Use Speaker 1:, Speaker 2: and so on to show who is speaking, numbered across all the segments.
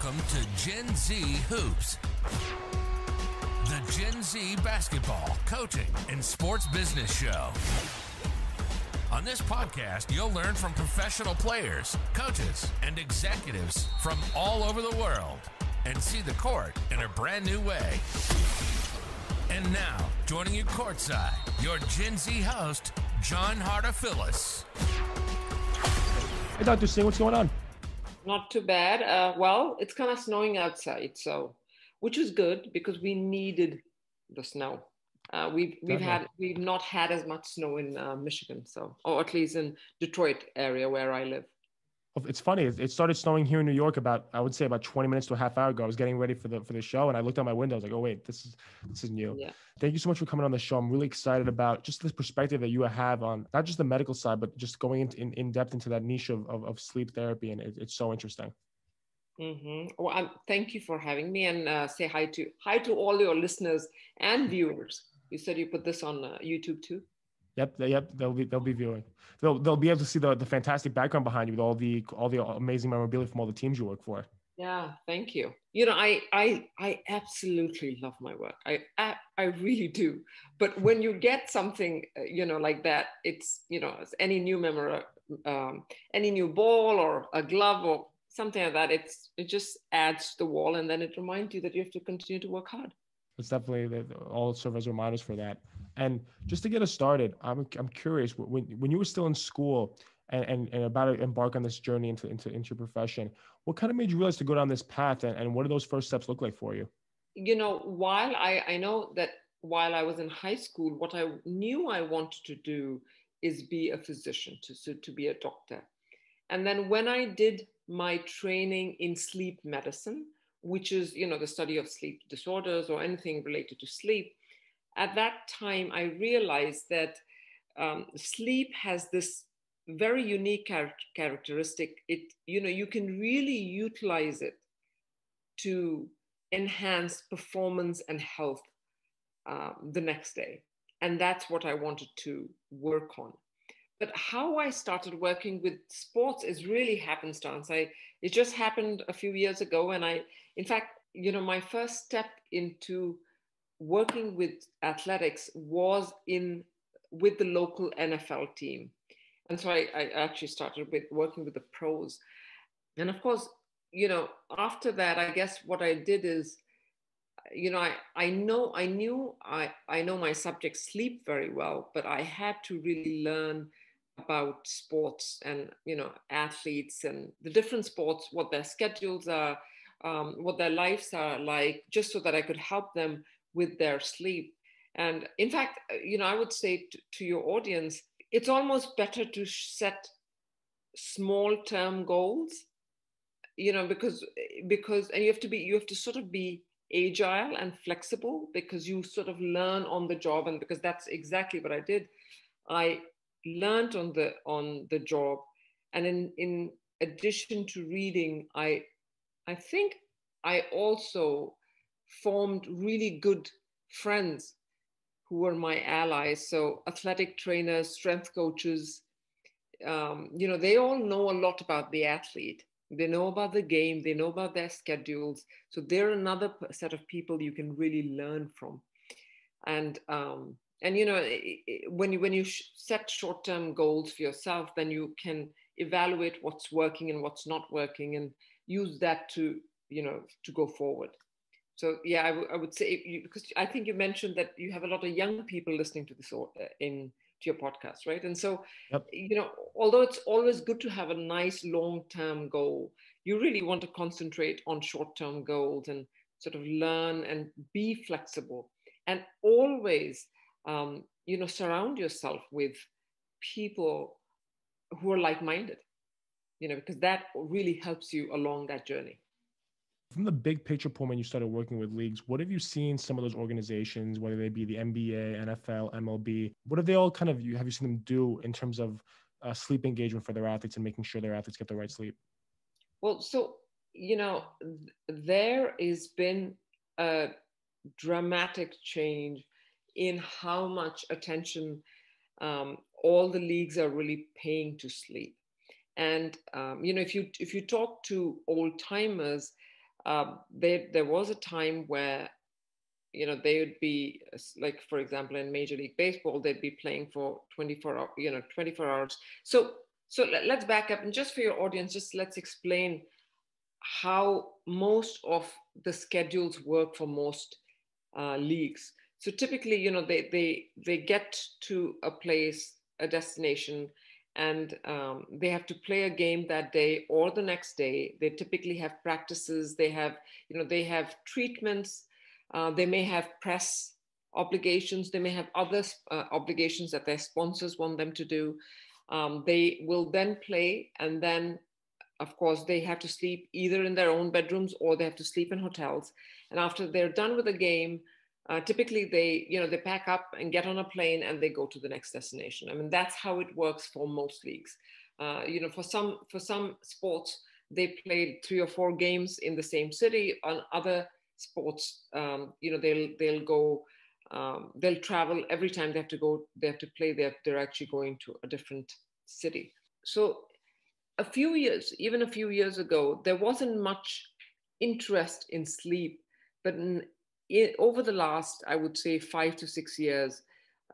Speaker 1: Welcome to Gen Z Hoops, the Gen Z basketball, coaching, and sports business show. On this podcast, you'll learn from professional players, coaches, and executives from all over the world and see the court in a brand new way. And now, joining you courtside, your Gen Z host, John Hartofilis.
Speaker 2: Hey, Dr. Singh, what's going on?
Speaker 3: Not too bad. Uh, well, it's kind of snowing outside, so which is good because we needed the snow. Uh, we've we've had we've not had as much snow in uh, Michigan, so or at least in Detroit area where I live.
Speaker 2: It's funny. It started snowing here in New York about I would say about 20 minutes to a half hour ago. I was getting ready for the for the show and I looked out my window. I was like, oh wait, this is this is new.
Speaker 3: Yeah.
Speaker 2: Thank you so much for coming on the show. I'm really excited about just this perspective that you have on not just the medical side, but just going into in, in depth into that niche of, of, of sleep therapy, and it, it's so interesting.
Speaker 3: Mm-hmm. Well, um, thank you for having me, and uh, say hi to hi to all your listeners and viewers. You said you put this on uh, YouTube too.
Speaker 2: Yep, yep. They'll be they'll be viewing. They'll they'll be able to see the, the fantastic background behind you with all the all the amazing memorabilia from all the teams you work for.
Speaker 3: Yeah, thank you. You know, I I I absolutely love my work. I I, I really do. But when you get something, uh, you know, like that, it's you know, any new memory, um, any new ball or a glove or something like that. It's it just adds to the wall, and then it reminds you that you have to continue to work hard.
Speaker 2: It's definitely all serve as reminders for that. And just to get us started, I'm, I'm curious when, when you were still in school and, and, and about to embark on this journey into, into, into your profession, what kind of made you realize to go down this path and, and what did those first steps look like for you?
Speaker 3: You know, while I, I know that while I was in high school, what I knew I wanted to do is be a physician, to, so to be a doctor. And then when I did my training in sleep medicine, which is, you know, the study of sleep disorders or anything related to sleep, at that time, I realized that um, sleep has this very unique char- characteristic. It, you know, you can really utilize it to enhance performance and health um, the next day. And that's what I wanted to work on. But how I started working with sports is really happenstance. I it just happened a few years ago, and I, in fact, you know, my first step into working with athletics was in with the local NFL team. And so I, I actually started with working with the pros. And of course, you know, after that, I guess what I did is, you know, I, I know I knew I, I know my subject sleep very well, but I had to really learn about sports and you know athletes and the different sports, what their schedules are, um, what their lives are like, just so that I could help them with their sleep. And in fact, uh, you know, I would say to, to your audience, it's almost better to set small term goals, you know, because because and you have to be you have to sort of be agile and flexible because you sort of learn on the job and because that's exactly what I did. I learned on the on the job and in in addition to reading i i think i also formed really good friends who were my allies. So athletic trainers, strength coaches, um, you know, they all know a lot about the athlete. They know about the game. They know about their schedules. So they're another set of people you can really learn from. And um, and you know, when you when you set short-term goals for yourself, then you can evaluate what's working and what's not working, and use that to you know to go forward so yeah, I, would say you, because I think you mentioned that you have a lot of young people listening to this uh, in to your podcast, right? And so yep. you know, although it's always good to have a nice long-term goal, you really want to concentrate on short-term goals and sort of learn and be flexible, and always um, you know surround yourself with people who are like-minded, you know, because that really helps you along that journey
Speaker 2: from the big picture point when you started working with leagues, what have you seen some of those organizations, whether they be the NBA, NFL, MLB, what have they all kind of have you seen them do in terms of uh, sleep engagement for their athletes and making sure their athletes get the right sleep?
Speaker 3: Well, so you know, there has been a dramatic change in how much attention um, all the leagues are really paying to sleep. And um, you know, if you if you talk to old timers, um, they, there was a time where you know they would be like for example in major league baseball they'd be playing for 24 hours you know 24 hours. So so let's back up. And just for your audience just let's explain how most of the schedules work for most uh, leagues so typically you know they they they get to a place a destination and um, they have to play a game that day or the next day they typically have practices they have you know they have treatments uh, they may have press obligations. They may have other uh, obligations that their sponsors want them to do. Um, they will then play, and then, of course, they have to sleep either in their own bedrooms or they have to sleep in hotels. And after they're done with the game, uh, typically they, you know, they pack up and get on a plane and they go to the next destination. I mean, that's how it works for most leagues. Uh, you know, for some for some sports, they play three or four games in the same city. On other sports um, you know they'll they'll go um, they'll travel every time they have to go they have to play they're, they're actually going to a different city so a few years even a few years ago there wasn't much interest in sleep but in, over the last i would say five to six years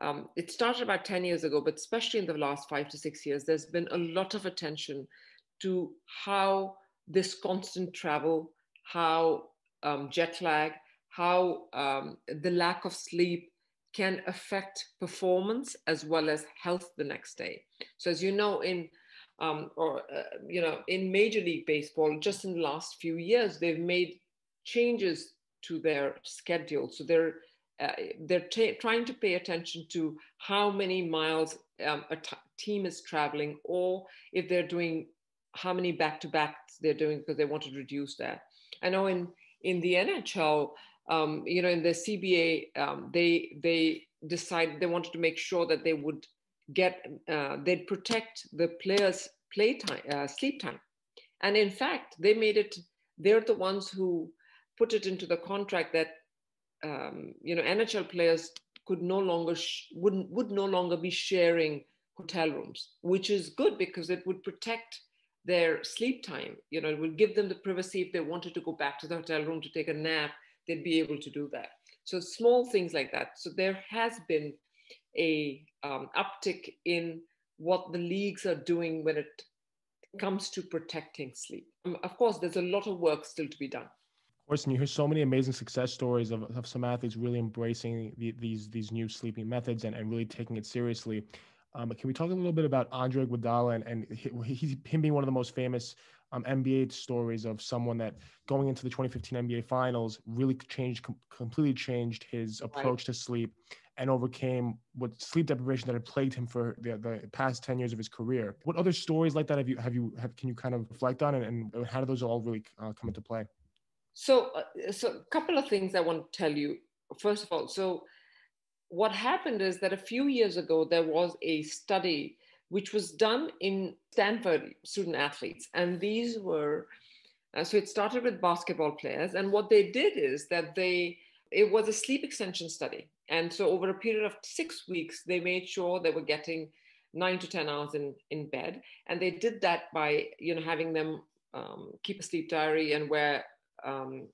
Speaker 3: um, it started about 10 years ago but especially in the last five to six years there's been a lot of attention to how this constant travel how um, jet lag, how um, the lack of sleep can affect performance as well as health the next day. So as you know, in um, or uh, you know, in Major League Baseball, just in the last few years, they've made changes to their schedule. So they're uh, they're t- trying to pay attention to how many miles um, a t- team is traveling, or if they're doing how many back-to-backs they're doing because they want to reduce that. I know in in the NHL, um, you know, in the CBA, um, they they decided they wanted to make sure that they would get uh, they'd protect the players' play time, uh, sleep time, and in fact, they made it. They're the ones who put it into the contract that um, you know NHL players could no longer sh- wouldn't would no longer be sharing hotel rooms, which is good because it would protect their sleep time. You know, it would give them the privacy if they wanted to go back to the hotel room to take a nap, they'd be able to do that. So small things like that. So there has been a um, uptick in what the leagues are doing when it comes to protecting sleep. Um, of course, there's a lot of work still to be done.
Speaker 2: Of course, and you hear so many amazing success stories of, of some athletes really embracing the, these these new sleeping methods and, and really taking it seriously. Um, can we talk a little bit about Andre Iguodala and, and he, him being one of the most famous um, NBA stories of someone that going into the 2015 NBA Finals really changed, com- completely changed his approach right. to sleep and overcame what sleep deprivation that had plagued him for the, the past 10 years of his career. What other stories like that have you have you have, can you kind of reflect on and, and how do those all really uh, come into play?
Speaker 3: So, uh, so a couple of things I want to tell you. First of all, so what happened is that a few years ago, there was a study which was done in Stanford student athletes. And these were, uh, so it started with basketball players. And what they did is that they, it was a sleep extension study. And so over a period of six weeks, they made sure they were getting nine to 10 hours in, in bed. And they did that by, you know, having them um, keep a sleep diary and wear, um,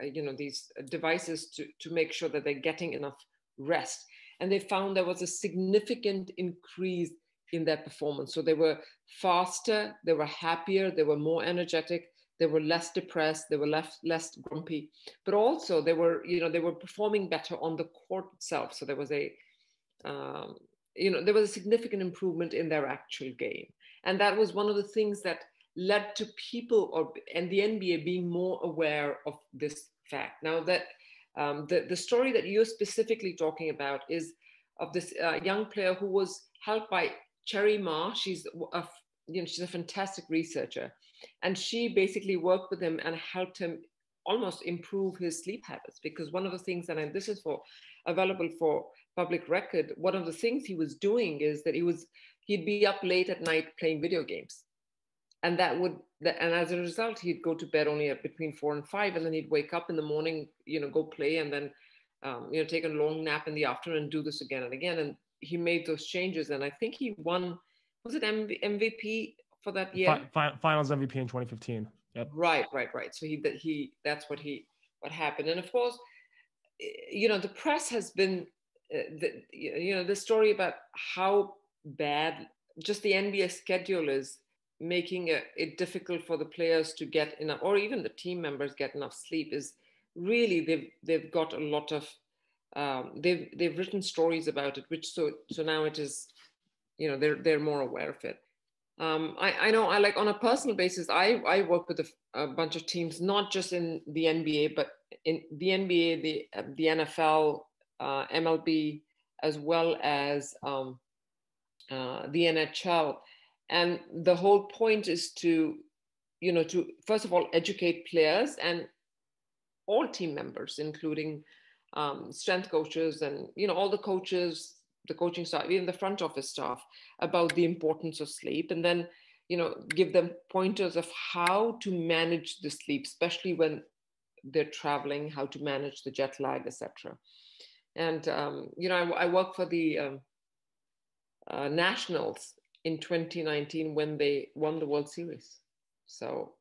Speaker 3: uh, you know, these devices to, to make sure that they're getting enough rest. And they found there was a significant increase in their performance. So they were faster, they were happier, they were more energetic, they were less depressed, they were less less grumpy, but also they were, you know, they were performing better on the court itself. So there was a, um, you know, there was a significant improvement in their actual game, and that was one of the things that led to people or and the NBA being more aware of this fact. Now that um, the, the story that you're specifically talking about is of this uh, young player who was helped by Cheri Mah. She's a, you know, she's a fantastic researcher. And she basically worked with him and helped him almost improve his sleep habits because one of the things and this is for available for public record one of the things he was doing is that he was he'd be up late at night playing video games and that would and as a result he'd go to bed only at between four and five and then he'd wake up in the morning you know go play and then um, you know take a long nap in the afternoon and do this again and again and he made those changes and i think he won was it mvp for that year?
Speaker 2: Fi- finals MVP in 2015. Yep.
Speaker 3: Right, right, right. So he that he that's what he what happened, and of course, you know the press has been uh, the you know the story about how bad just the NBA schedule is making it, difficult for the players to get enough, or even the team members get enough sleep is really they've they've got a lot of um, they've they've written stories about it, which so so now it is, you know, they're they're more aware of it. Um, I, I know I like on a personal basis, I, I work with a, a, bunch of teams, not just in the NBA, but in the NBA, the, the NFL, uh, MLB, as well as um, uh, the NHL. And the whole point is to, you know, to first of all, educate players and all team members, including um, strength coaches and, you know, all the coaches, the coaching staff, even the front office staff, about the importance of sleep, and then you know give them pointers of how to manage the sleep, especially when they're traveling, how to manage the jet lag, etc. And um, you know, I, I work for the um, uh, Nationals in 2019 when they won the World Series. So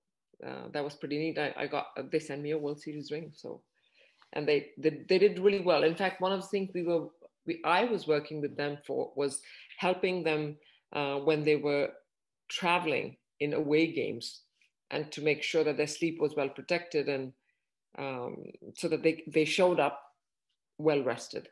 Speaker 3: uh, that was pretty neat. I, I got they sent me a World Series ring. So and they, they they did really well. In fact, one of the things we were we, I was working with them for was helping them uh, when they were traveling in away games and to make sure that their sleep was well protected and um, so that they, they showed up well rested.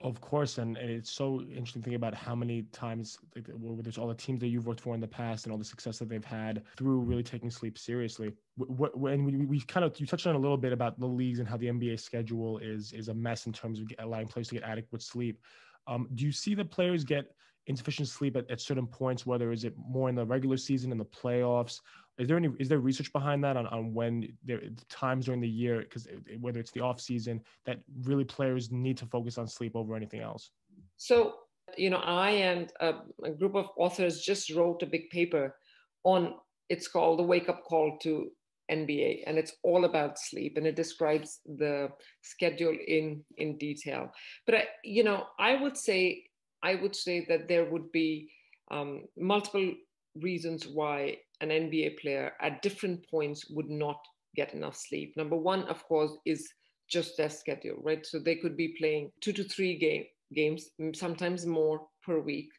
Speaker 2: Of course, and it's so interesting thinking about how many times like, there's all the teams that you've worked for in the past and all the success that they've had through really taking sleep seriously. What When we, we kind of you touched on a little bit about the leagues and how the NBA schedule is is a mess in terms of allowing players to get adequate sleep. Um, do you see the players get insufficient sleep at, at certain points? Whether is it more in the regular season, in the playoffs, is there any is there research behind that on, on when there times during the year because whether it's the off season that really players need to focus on sleep over anything else?
Speaker 3: So you know i and a, a group of authors just wrote a big paper on it's called the wake up call to nba and it's all about sleep and it describes the schedule in in detail. But I, you know i would say i would say that there would be um, multiple reasons why an NBA player at different points would not get enough sleep. Number one, of course, is just their schedule, right? So they could be playing two to three game, games, sometimes more per week.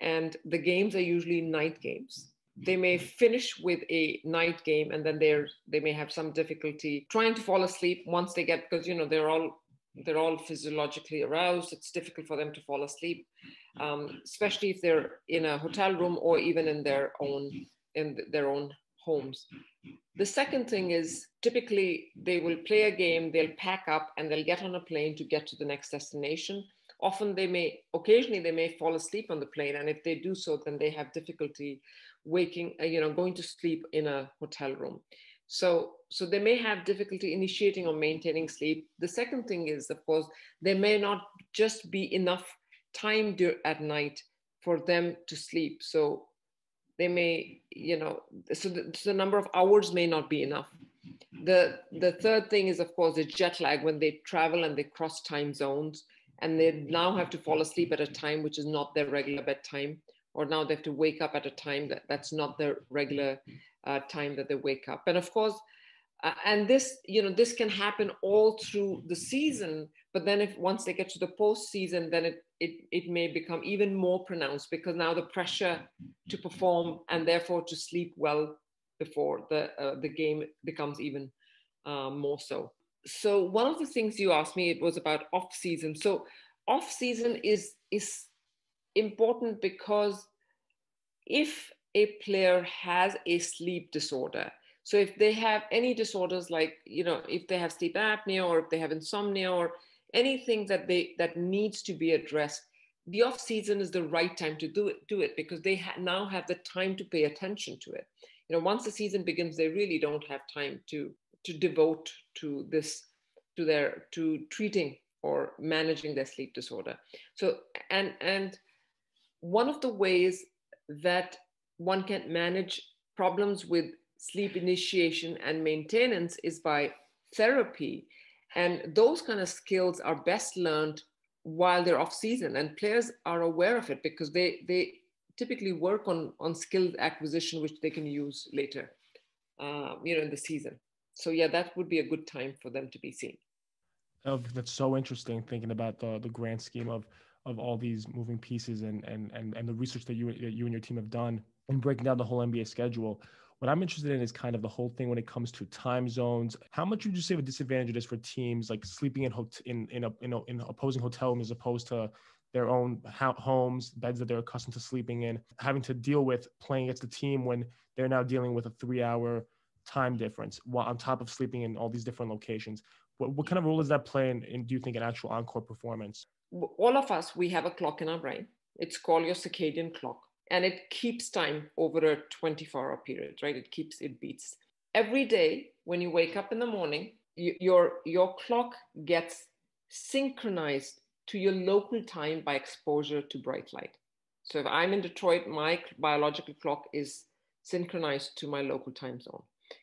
Speaker 3: And the games are usually night games. They may mm-hmm. finish with a night game and then they're they may have some difficulty trying to fall asleep once they get because you know they're all they're all physiologically aroused. It's difficult for them to fall asleep, um, especially if they're in a hotel room or even in their own in their own homes. The second thing is typically they will play a game, they'll pack up, and they'll get on a plane to get to the next destination. Often they may, occasionally they may fall asleep on the plane, and if they do so, then they have difficulty waking, uh, you know, going to sleep in a hotel room. So, so they may have difficulty initiating or maintaining sleep. The second thing is, of course, there may not just be enough time at night for them to sleep. So they may, you know, so the, so the number of hours may not be enough. The the third thing is, of course, the jet lag when they travel and they cross time zones and they now have to fall asleep at a time which is not their regular bedtime, or now they have to wake up at a time that, that's not the regular uh, time that they wake up. And of course, uh, and this, you know, this can happen all through the season. But then, if once they get to the postseason, then it it it may become even more pronounced because now the pressure to perform and therefore to sleep well before the uh, the game becomes even uh, more so. So one of the things you asked me it was about off season. So off season is is important because if a player has a sleep disorder so if they have any disorders like you know if they have sleep apnea or if they have insomnia or anything that they that needs to be addressed the off season is the right time to do it do it because they ha- now have the time to pay attention to it. You know once the season begins they really don't have time to to devote to this to their to treating or managing their sleep disorder. So and and one of the ways that one can manage problems with sleep initiation and maintenance is by therapy. And those kind of skills are best learned while they're off season and players are aware of it because they they typically work on on skill acquisition which they can use later uh, you know in the season so yeah that would be a good time for them to be seen
Speaker 2: oh, that's so interesting thinking about the the grand scheme of of all these moving pieces and and and, and the research that you that you and your team have done and breaking down the whole NBA schedule. What I'm interested in is kind of the whole thing when it comes to time zones. How much would you say of a disadvantage it is for teams like sleeping in in in, a, in, in opposing hotel rooms as opposed to their own homes, beds that they're accustomed to sleeping in, having to deal with playing against the team when they're now dealing with a three-hour time difference while on top of sleeping in all these different locations. What, what kind of role does that play in, in, do you think, an actual encore performance?
Speaker 3: All of us, we have a clock in our brain. It's called your circadian clock and it keeps time over a 24 hour period, right? It keeps, it beats. Every day when you wake up in the morning, you, your, your clock gets synchronized to your local time by exposure to bright light. So if I'm in Detroit, my biological clock is synchronized to my local time zone.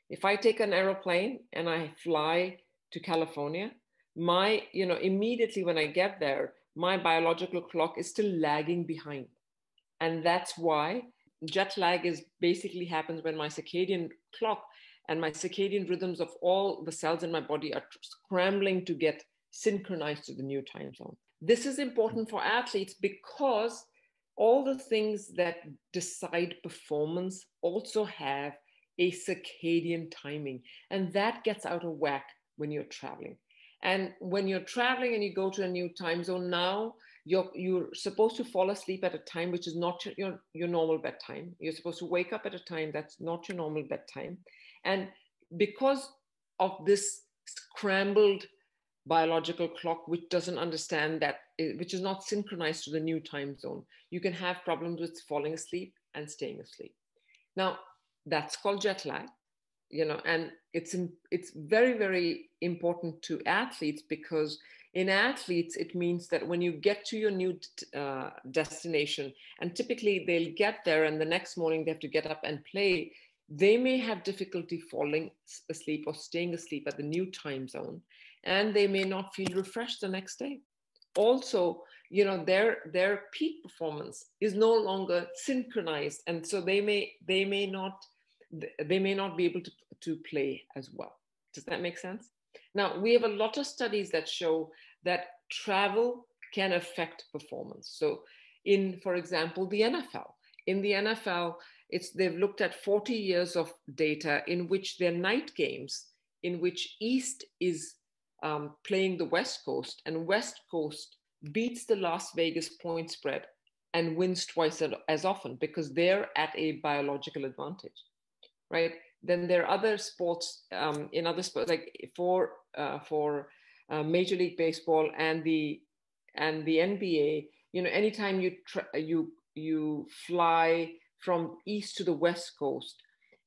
Speaker 3: If I take an aeroplane and I fly to California, my, you know, immediately when I get there, my biological clock is still lagging behind. And that's why jet lag is basically happens when my circadian clock and my circadian rhythms of all the cells in my body are scrambling to get synchronized to the new time zone. This is important for athletes because all the things that decide performance also have a circadian timing, and that gets out of whack when you're traveling. And when you're traveling and you go to a new time zone now, you're, you're supposed to fall asleep at a time which is not your, your normal bedtime. You're supposed to wake up at a time that's not your normal bedtime. And because of this scrambled biological clock, which doesn't understand that, eh, which is not synchronized to the new time zone, you can have problems with falling asleep and staying asleep. Now, that's called jet lag you know and it's it's very very important to athletes because in athletes it means that when you get to your new uh, destination and typically they'll get there and the next morning they have to get up and play they may have difficulty falling asleep or staying asleep at the new time zone and they may not feel refreshed the next day. Also you know their their peak performance is no longer synchronized and so they may they may not they may not be able to, to play as well. Does that make sense? Now, we have a lot of studies that show that travel can affect performance. So, in, for example, the NFL, in the NFL, it's, they've looked at 40 years of data in which their night games, in which East is um, playing the West Coast and West Coast beats the Las Vegas point spread and wins twice as often because they're at a biological advantage right? Then there are other sports um, in other sports, like for uh, for uh, Major League Baseball and the and the NBA. You know, anytime you tra- you you fly from east to the west coast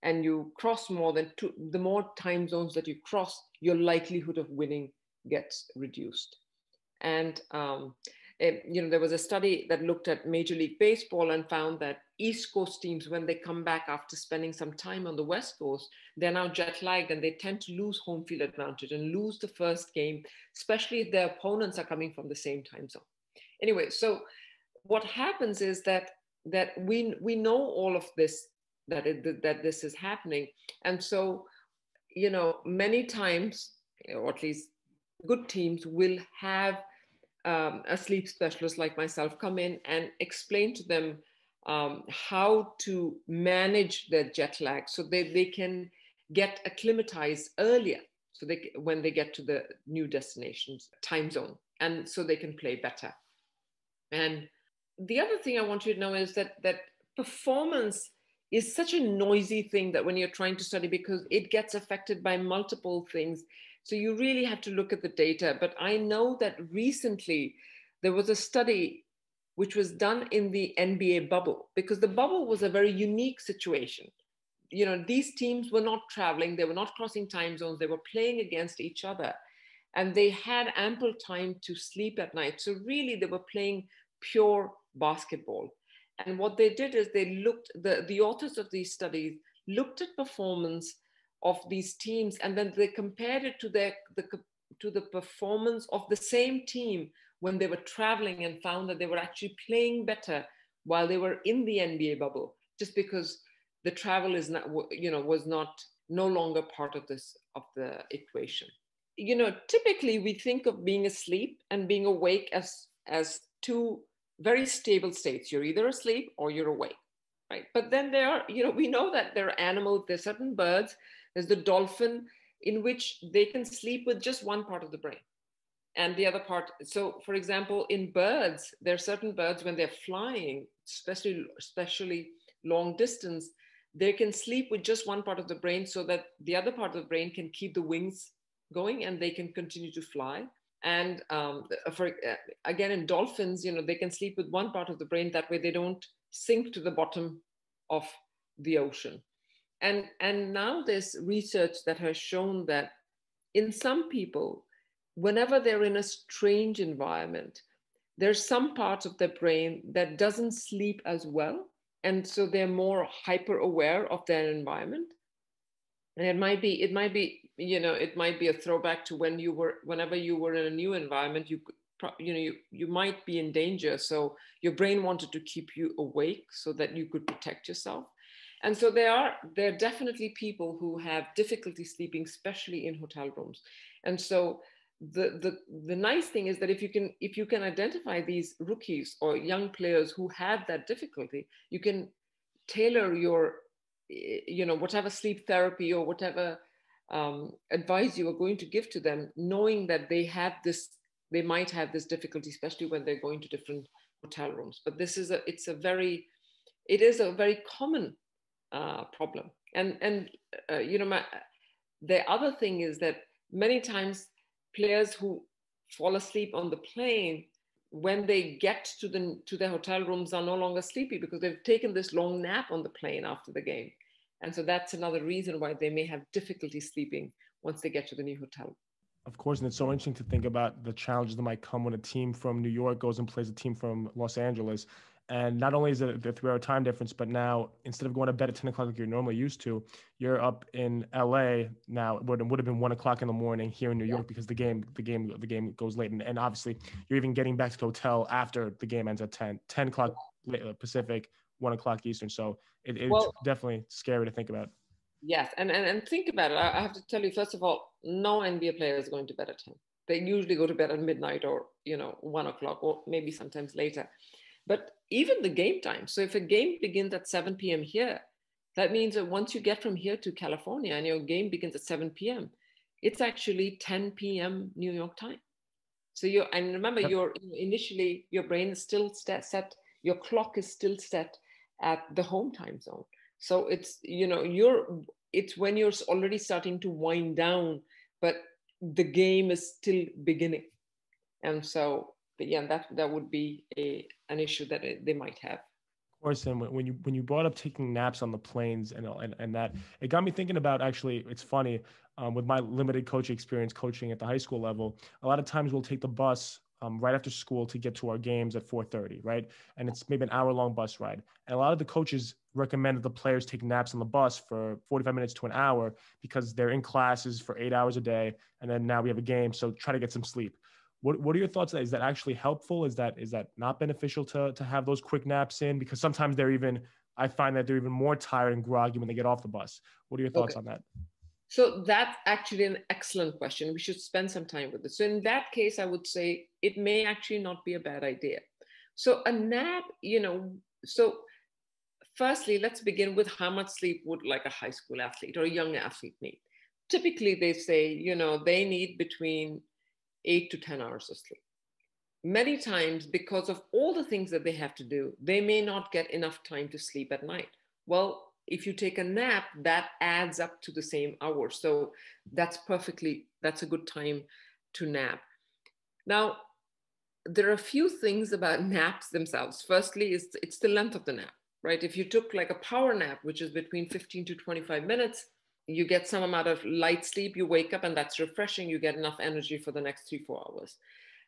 Speaker 3: and you cross more than two, the more time zones that you cross, your likelihood of winning gets reduced. And um, you know, there was a study that looked at Major League Baseball and found that East Coast teams, when they come back after spending some time on the West Coast, they're now jet lagged and they tend to lose home field advantage and lose the first game, especially if their opponents are coming from the same time zone. Anyway, so what happens is that that we we know all of this that it, that this is happening, and so you know many times, or at least good teams will have um, a sleep specialist like myself come in and explain to them um, how to manage their jet lag so they, they can get acclimatized earlier so they when they get to the new destinations time zone and so they can play better. And the other thing i want you to know is that that performance is such a noisy thing that when you're trying to study because it gets affected by multiple things so you really have to look at the data. But I know that recently there was a study which was done in the NBA bubble because the bubble was a very unique situation. You know, these teams were not traveling, they were not crossing time zones, they were playing against each other. And they had ample time to sleep at night. So, really, they were playing pure basketball. And what they did is they looked, the, the authors of these studies looked at performance of these teams and then they compared it to their the, to the performance of the same team when they were traveling and found that they were actually playing better while they were in the NBA bubble, just because the travel is not, you know, was not no longer part of this of the equation. You know, typically we think of being asleep and being awake as as two very stable states. You're either asleep or you're awake, right? But then there are, you know, we know that there are animals, there's certain birds, there's the dolphin, in which they can sleep with just one part of the brain and the other part. So for example in birds there are certain birds when they're flying especially especially long distance they can sleep with just one part of the brain so that the other part of the brain can keep the wings going and they can continue to fly. And um, for uh, again in dolphins you know they can sleep with one part of the brain that way they don't sink to the bottom of the ocean and and now there's research that has shown that in some people whenever they're in a strange environment, there's some parts of their brain that doesn't sleep as well. And so they're more hyper aware of their environment. And it might be, it might be, you know, it might be a throwback to when you were, whenever you were in a new environment, you you know, you, you might be in danger. So your brain wanted to keep you awake so that you could protect yourself. And so there are there are definitely people who have difficulty sleeping, especially in hotel rooms. And so the, the the nice thing is that if you can if you can identify these rookies or young players who have that difficulty you can tailor your you know whatever sleep therapy or whatever um, advice you are going to give to them knowing that they have this they might have this difficulty especially when they're going to different hotel rooms but this is a it's a very it is a very common uh, problem. And and uh, you know my, the other thing is that many times players who fall asleep on the plane when they get to the to their hotel rooms are no longer sleepy because they've taken this long nap on the plane after the game. And so that's another reason why they may have difficulty sleeping once they get to the new hotel.
Speaker 2: Of course and it's so interesting to think about the challenges that might come when a team from new york goes and plays a team from los angeles and not only is it the three hour time difference, but now instead of going to bed at 10 o'clock like you're normally used to, you're up in LA now. It would, would have been one o'clock in the morning here in New York because the game, the game, the game goes late. And, and obviously you're even getting back to the hotel after the game ends at 10, 10 o'clock uh, Pacific, one o'clock Eastern. So it, it's well, definitely scary to think about.
Speaker 3: Yes. And, and, and think about it. I have to tell you, first of all, no NBA player is going to bed at 10. They usually go to bed at midnight or, you know, one o'clock or maybe sometimes later. But even the game time. So if a game begins at 7 p.m. here, that means that once you get from here to California and your game begins at 7 p.m., it's actually 10 p.m. New York time. So you and remember, yep. your initially your brain is still set, your clock is still set at the home time zone. So it's you know you're it's when you're already starting to wind down, but the game is still beginning, and so but yeah, that that would be a an issue that they might have.
Speaker 2: Of course, and when you when you brought up taking naps on the planes and and, and that it got me thinking about actually it's funny um, with my limited coaching experience coaching at the high school level. A lot of times we'll take the bus um, right after school to get to our games at 4:30, right? And it's maybe an hour long bus ride. And a lot of the coaches recommend that the players take naps on the bus for 45 minutes to an hour because they're in classes for eight hours a day, and then now we have a game, so try to get some sleep. What, what are your thoughts? Is that actually helpful? Is that is that not beneficial to to have those quick naps in? Because sometimes they're even I find that they're even more tired and groggy when they get off the bus. What are your thoughts okay. on that?
Speaker 3: So that's actually an excellent question. We should spend some time with it. So in that case, I would say it may actually not be a bad idea. So a nap, you know, so firstly, let's begin with how much sleep would like a high school athlete or a young athlete need. Typically, they say, you know, they need between eight to 10 hours of sleep. Many times, because of all the things that they have to do, they may not get enough time to sleep at night. Well, if you take a nap, that adds up to the same hour. So that's perfectly, that's a good time to nap. Now, there are a few things about naps themselves. Firstly, is it's the length of the nap, right? If you took like a power nap, which is between 15 to 25 minutes, you get some amount of light sleep, you wake up and that's refreshing, you get enough energy for the next three, four hours.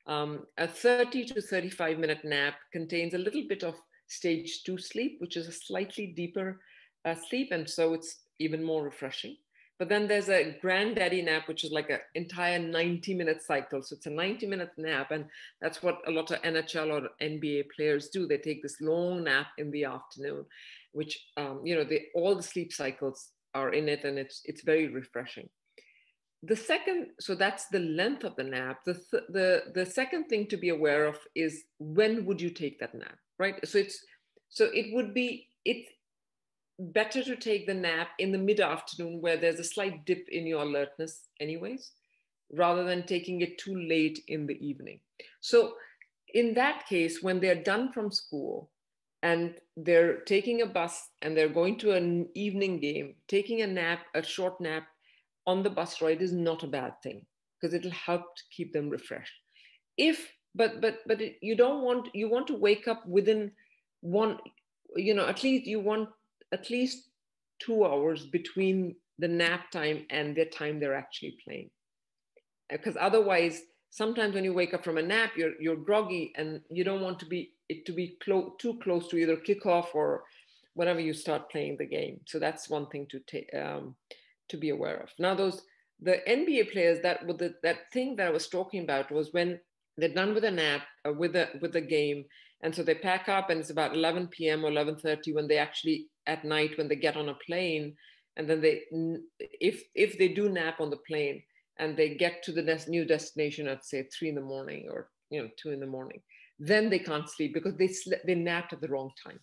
Speaker 3: Um, a 30 to 35 minute nap contains a little bit of stage two sleep, which is a slightly deeper uh, sleep, and so it's even more refreshing. But then there's a granddaddy nap, which is like an entire 90 minute cycle. So it's a 90 minute nap. And that's what a lot of NHL or NBA players do. They take this long nap in the afternoon, which, um, you know, they, all the sleep cycles are in it and it's, it's very refreshing. The second, so that's the length of the nap. The, th- the, the second thing to be aware of is when would you take that nap, right? So it's, so it would be, it, better to take the nap in the mid afternoon where there's a slight dip in your alertness, anyways, rather than taking it too late in the evening. So, in that case, when they're done from school and they're taking a bus and they're going to an evening game, taking a nap, a short nap on the bus ride is not a bad thing because it'll help to keep them refreshed. If but but but you don't want you want to wake up within one you know at least you want at least two hours between the nap time and the time they're actually playing. Because otherwise, sometimes when you wake up from a nap, you're you're groggy and you don't want to be it to be clo- too close to either kickoff or whenever you start playing the game. So that's one thing to um, to be aware of. Now those the NBA players that with the, that thing that I was talking about was when they're done with a nap uh, with a with a game, and so they pack up and it's about 11 p.m. or 11:30 when they actually at night when they get on a plane and then they if if they do nap on the plane and they get to the new destination at say three in the morning or you know two in the morning then they can't sleep because they they napped at the wrong time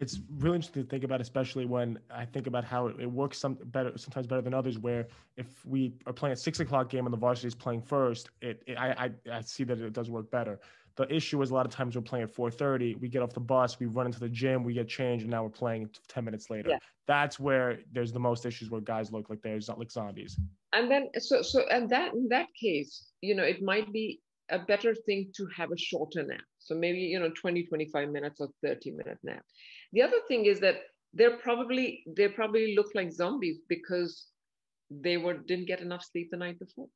Speaker 2: it's really interesting to think about, especially when I think about how it, works some better, sometimes better than others. Where if we are playing a six o'clock game and the varsity is playing first, it, it I, I, I see that it does work better. The issue is a lot of times we're playing at 4:30. We get off the bus, we run into the gym, we get changed, and now we're playing 10 minutes later. Yeah. That's where there's the most issues where guys look like they're like zombies.
Speaker 3: And then so so and that in that case, you know, it might be a better thing to have a shorter nap. So maybe, you know, 20, 25 minutes or 30 minute nap. The other thing is that they're probably, they probably look like zombies because they were, didn't get enough sleep the night before.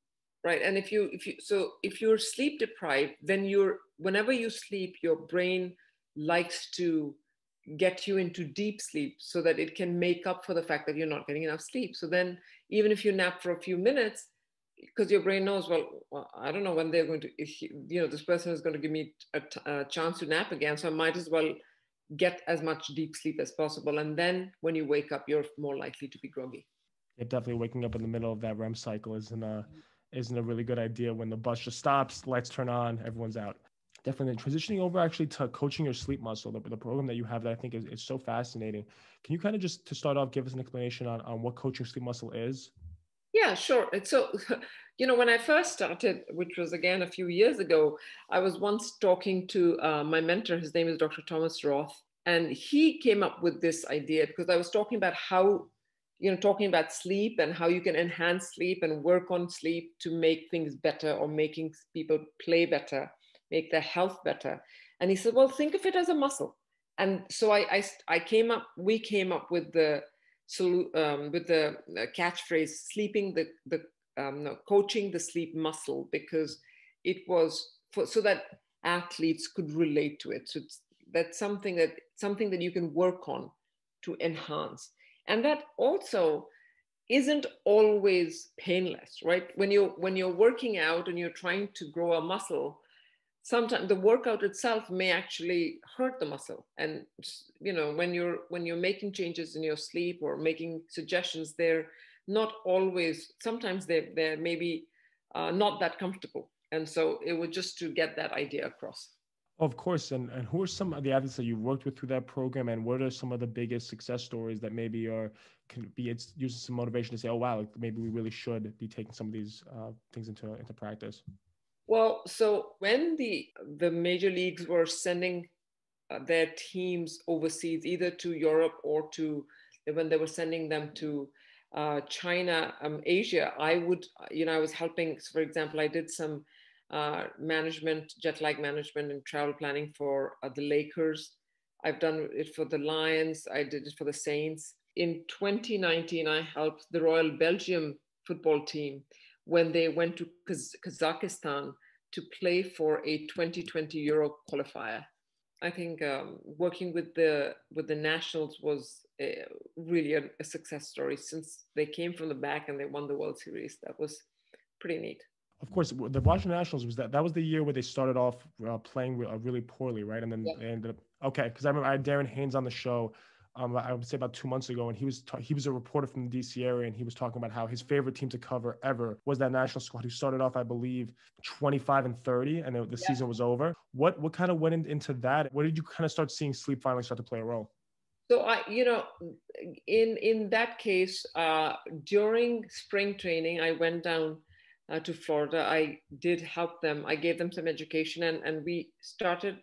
Speaker 3: Right. And if you, if you, so if you're sleep deprived, then you're, whenever you sleep, your brain likes to get you into deep sleep so that it can make up for the fact that you're not getting enough sleep. So then even if you nap for a few minutes, because your brain knows well, well, i don't know when they're going to you know this person is going to give me a, t- a chance to nap again so i might as well get as much deep sleep as possible and then when you wake up you're more likely to be groggy.
Speaker 2: Yeah definitely waking up in the middle of that rem cycle isn't a isn't a really good idea. When the bus just stops lights turn on everyone's out. Definitely transitioning over actually to coaching your sleep muscle the, the program that you have that i think is, is so fascinating. Can you kind of just to start off give us an explanation on, on what coaching sleep muscle is
Speaker 3: yeah, sure. So, you know, when I first started, which was again a few years ago, I was once talking to uh, my mentor. His name is Dr. Thomas Roth. And he came up with this idea because I was talking about how, you know, talking about sleep and how you can enhance sleep and work on sleep to make things better or making people play better, make their health better. And he said, well, think of it as a muscle. And so I, I, I came up, we came up with the, so um, with the catchphrase sleeping the the um, no, coaching the sleep muscle because it was for, so that athletes could relate to it. So that's something that something that you can work on to enhance. And that also isn't always painless right? When you're when you're working out and you're trying to grow a muscle sometimes the workout itself may actually hurt the muscle. And you know when you're when you're making changes in your sleep or making suggestions they're not always sometimes they're, they're maybe uh, not that comfortable. And so it was just to get that idea across.
Speaker 2: Of course. And, and who are some of the athletes that you've worked with through that program? And what are some of the biggest success stories that maybe are can be it's using some motivation to say oh wow like maybe we really should be taking some of these uh, things into into practice
Speaker 3: well, so when the the major leagues were sending uh, their teams overseas, either to Europe or to when they were sending them to uh, China, um, Asia, I would, you know, I was helping. So for example, I did some uh, management, jet lag management, and travel planning for uh, the Lakers. I've done it for the Lions. I did it for the Saints. In 2019, I helped the Royal Belgium football team when they went to Kazakhstan to play for a 2020 Euro qualifier. I think um, working with the with the nationals was uh, really a, a, success story since they came from the back and they won the World Series. That was pretty neat.
Speaker 2: Of course, the Washington Nationals was that that was the year where they started off uh, playing uh, really poorly, right? And then yeah. they ended up okay because I remember I had Darren Haynes on the show. Um, I would say about two months ago, and he was ta- he was a reporter from the DC area, and he was talking about how his favorite team to cover ever was that national squad who started off, I believe, 25 and 30, and the yeah. season was over. What what kind of went in, into that? What did you kind of start seeing sleep finally start to play a role?
Speaker 3: So I, you know, in in that case, uh, during spring training, I went down uh, to Florida. I did help them. I gave them some education, and and we started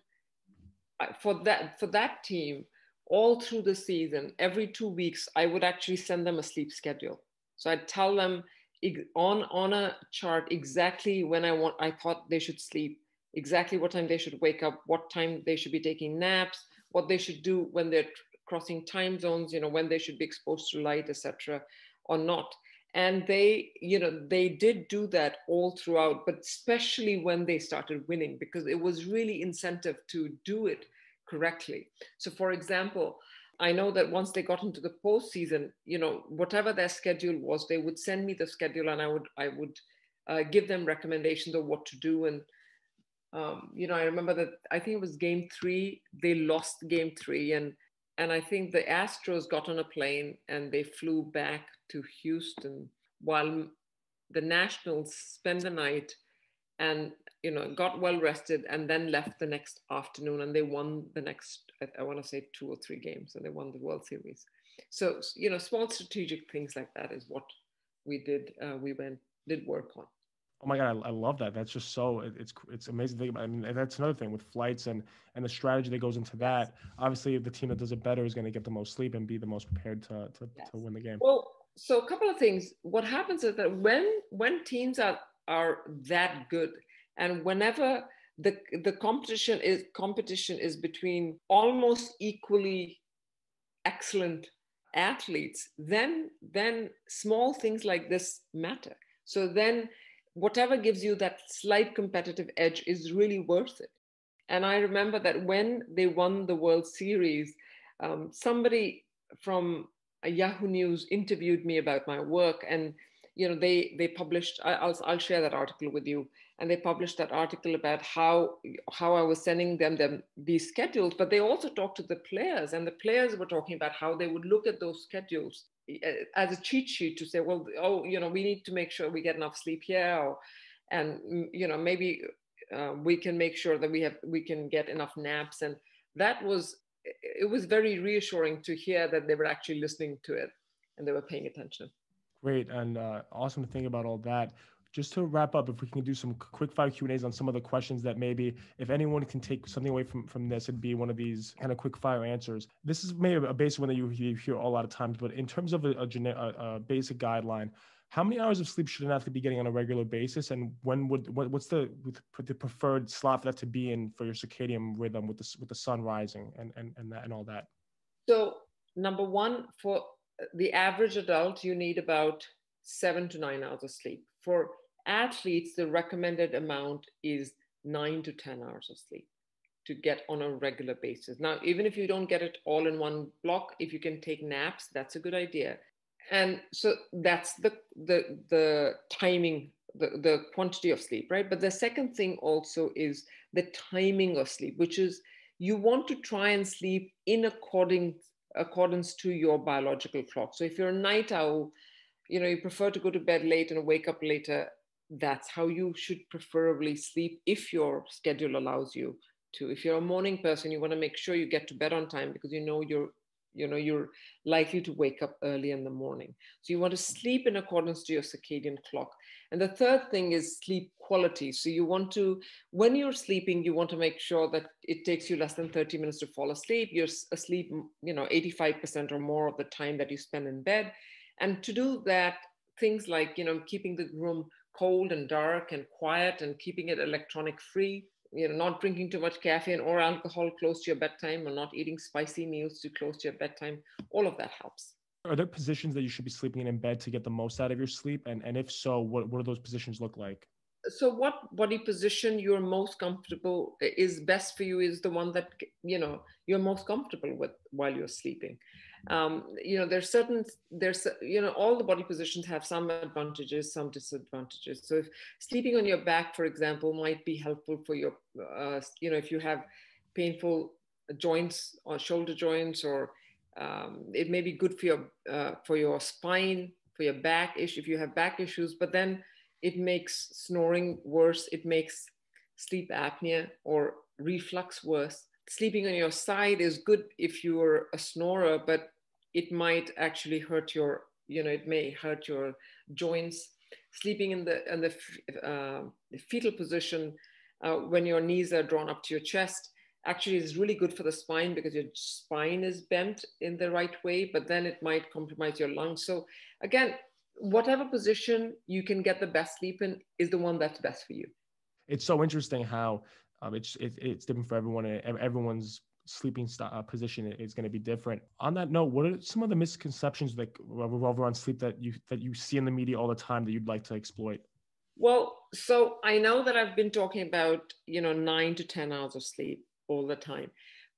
Speaker 3: uh, for that for that team all through the season. Every two weeks, I would actually send them a sleep schedule. So I'd tell them on on a chart exactly when I want. I thought they should sleep, exactly what time they should wake up, what time they should be taking naps, what they should do when they're crossing time zones, you know, when they should be exposed to light, etc., or not. And they, you know, they did do that all throughout, but especially when they started winning, because it was really incentive to do it correctly. So, for example, I know that once they got into the postseason, you know, whatever their schedule was, they would send me the schedule, and I would, I would uh, give them recommendations of what to do. And um, you know, I remember that I think it was game three. They lost game three, and and I think the Astros got on a plane and they flew back to Houston while the Nationals spent the night and you know got well rested and then left the next afternoon and they won the next I want to say two or three games and they won the World Series. So you know small strategic things like that is what we did. Uh, we went did work on.
Speaker 2: Oh my god, I, I, love that. That's just so it's it's amazing. Thing about. I mean, that's another thing with flights and and the strategy that goes into that. Obviously, the team that does it better is going to get the most sleep and be the most prepared to to, yes. to win the game.
Speaker 3: Well, so a couple of things. What happens is that when when teams are are that good, and whenever the the competition is competition is between almost equally excellent athletes, then then small things like this matter. So then whatever gives you that slight competitive edge is really worth it. And I remember that when they won the World Series, um, somebody from Yahoo News interviewed me about my work, and you know they they published. I, will I'll share that article with you. And they published that article about how how I was sending them them these schedules, but they also talked to the players, and the players were talking about how they would look at those schedules uh, as a cheat sheet to say, well, oh, you know, we need to make sure we get enough sleep here, or, and mm, you know, maybe uh, we can make sure that we have we can get enough naps, and that was it was very reassuring to hear that they were actually listening to it and they were paying attention.
Speaker 2: Great and uh, awesome to think about all that just to wrap up, if we can do some quick fire Q and A's on some of the questions that maybe, if anyone can take something away from from this, it'd be one of these kind of quick fire answers. This is maybe a basic one that you, you hear a lot of times, but in terms of a, a, a, a, basic guideline, how many hours of sleep should an athlete be getting on a regular basis, and when would what, what's the the preferred slot for that to be in for your circadian rhythm with the with the sun rising and and and, that, and all that?
Speaker 3: So number one, for the average adult, you need about seven to nine hours of sleep. For athletes, the recommended amount is nine to 10 hours of sleep to get on a regular basis. Now, even if you don't get it all in one block, if you can take naps, that's a good idea. And so that's the the the timing, the, the quantity of sleep, right? But the second thing also is the timing of sleep, which is you want to try and sleep in according accordance to your biological clock. So if you're a night owl, you know, you prefer to go to bed late and wake up later that's how you should preferably sleep if your schedule allows you to if you're a morning person you want to make sure you get to bed on time because you know you're you know you're likely to wake up early in the morning. So you want to sleep in accordance to your circadian clock. And the third thing is sleep quality. So you want to when you're sleeping you want to make sure that it takes you less than 30 minutes to fall asleep. You're asleep you know 85% or more of the time that you spend in bed. And to do that things like you know keeping the room cold and dark and quiet and keeping it electronic free you know not drinking too much caffeine or alcohol close to your bedtime or not eating spicy meals too close to your bedtime all of that helps.
Speaker 2: Are there positions that you should be sleeping in in bed to get the most out of your sleep? And and if so what, what do those positions look like?
Speaker 3: So what body position you're most comfortable is best for you is the one that you know you're most comfortable with while you're sleeping um, you know there's certain there's you know all the body positions have some advantages some disadvantages. So if sleeping on your back for example might be helpful for your uh, you know if you have painful joints or shoulder joints or um, it may be good for your uh, for your spine for your back issue if you have back issues but then it makes snoring worse. It makes sleep apnea or reflux worse. Sleeping on your side is good if you're a snorer but it might actually hurt your you know it may hurt your joints. Sleeping in the in the, uh, fetal position uh, when your knees are drawn up to your chest actually is really good for the spine because your spine is bent in the right way but then it might compromise your lungs. So again whatever position you can get the best sleep in is the one that's best for you.
Speaker 2: It's so interesting how um, it's it, it's different for everyone everyone's sleeping st- uh, position is going to be different. On that note, what are some of the misconceptions that revolve around sleep that you that you see in the media all the time that you'd like to exploit?
Speaker 3: Well, so I know that I've been talking about you know nine to ten hours of sleep all the time,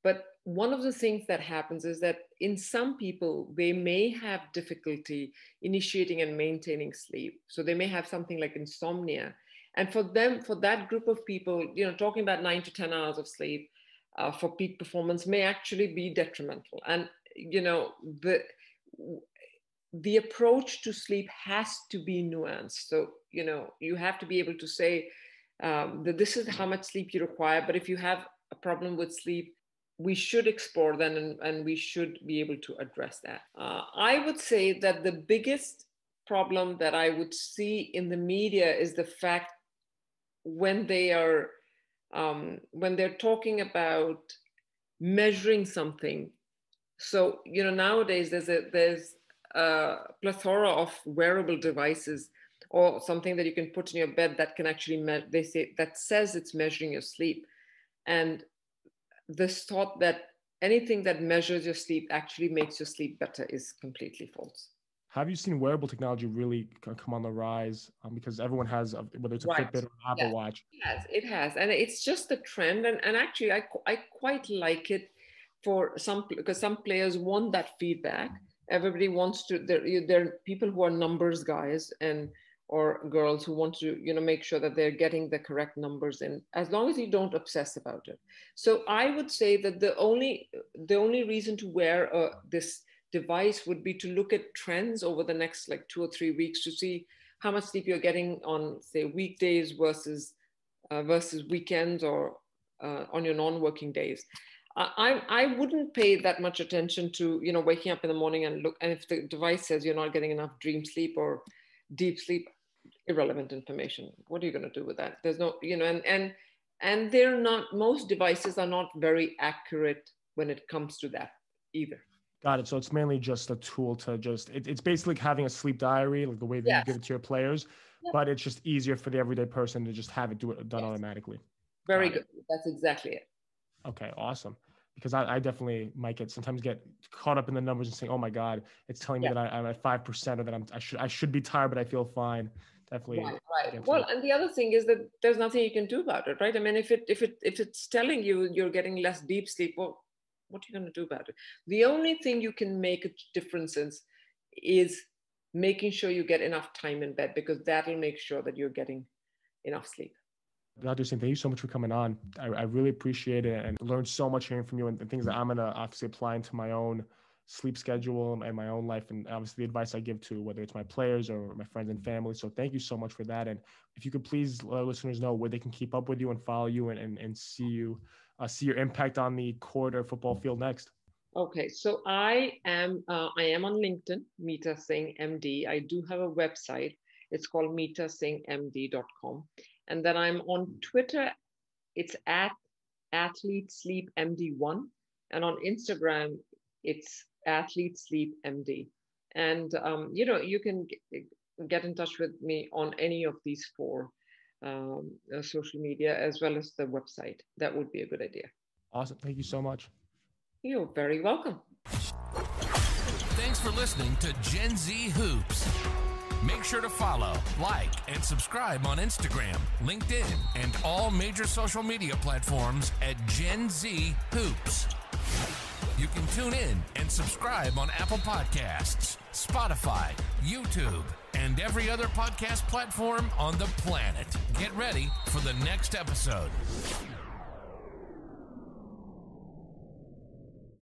Speaker 3: but one of the things that happens is that in some people they may have difficulty initiating and maintaining sleep. So they may have something like insomnia, and for them, for that group of people, you know, talking about nine to ten hours of sleep uh, for peak performance may actually be detrimental. And you know the the approach to sleep has to be nuanced. So you know you have to be able to say um, that this is how much sleep you require. But if you have a problem with sleep, we should explore that and, and we should be able to address that. Uh, I would say that the biggest problem that I would see in the media is the fact when they are um, when they're talking about measuring something. So you know nowadays there's a there's a plethora of wearable devices or something that you can put in your bed that can actually me- they say that says it's measuring your sleep, and this thought that anything that measures your sleep actually makes your sleep better is completely false.
Speaker 2: Have you seen wearable technology really come on the rise? Um, because everyone has, a, whether it's a right. Fitbit or an Apple
Speaker 3: yes.
Speaker 2: Watch.
Speaker 3: Yes, it has, and it's just a trend. And, and actually, I I quite like it for some because some players want that feedback. Everybody wants to. There there are people who are numbers guys and or girls who want to you know make sure that they're getting the correct numbers in as long as you don't obsess about it so i would say that the only the only reason to wear uh, this device would be to look at trends over the next like two or three weeks to see how much sleep you're getting on say weekdays versus uh, versus weekends or uh, on your non-working days. I, I wouldn't pay that much attention to you know waking up in the morning and look and if the device says you're not getting enough dream sleep or deep sleep irrelevant information. What are you going to do with that? There's no you know and and and they're not most devices are not very accurate when it comes to that either
Speaker 2: Got it. So it's mainly just a tool to just, it, it's basically like having a sleep diary, like the way that yes. you give it to your players, but it's just easier for the everyday person to just have it do it done yes. automatically.
Speaker 3: Very Got good. It. That's exactly it.
Speaker 2: Okay, awesome. Because I, I, definitely might get sometimes get caught up in the numbers and saying, "Oh my God, it's telling me that I, am at five percent, or that I'm I should I should be tired, but I feel fine." Definitely.
Speaker 3: Right. right. Well, and the other thing is that there's nothing you can do about it, right? I mean, if it if it if it's telling you you're getting less deep sleep, well, what are you going to do about it? The only thing you can make a difference in is making sure you get enough time in bed because that'll make sure that you're getting enough sleep.
Speaker 2: Singh, thank you so much for coming on. I, I really appreciate it and learned so much hearing from you and, the things that I'm going to obviously apply into my own sleep schedule and my own life and obviously the advice I give to whether it's my players or my friends and family. So thank you so much for that. And if you could please let listeners know where they can keep up with you and follow you and, and, and see you uh, see your impact on the court or football field next?
Speaker 3: Okay, so I am uh, I am on LinkedIn, Meeta Singh MD. I do have a website. It's called meetasinghmd.com, and then I'm on Twitter. It's at athlete sleep md1 and on instagram it's athlete sleep md and um, you know you can get in touch with me on any of these four um, uh, social media as well as the website. That would be a good idea.
Speaker 2: Awesome. Thank you so much.
Speaker 3: You're very welcome.
Speaker 1: Thanks for listening to Gen Z Hoops. Make sure to follow, like, and subscribe on Instagram, LinkedIn, and all major social media platforms at Gen Z Hoops. You can tune in and subscribe on Apple Podcasts, Spotify, YouTube, and every other podcast platform on the planet. Get ready for the next episode.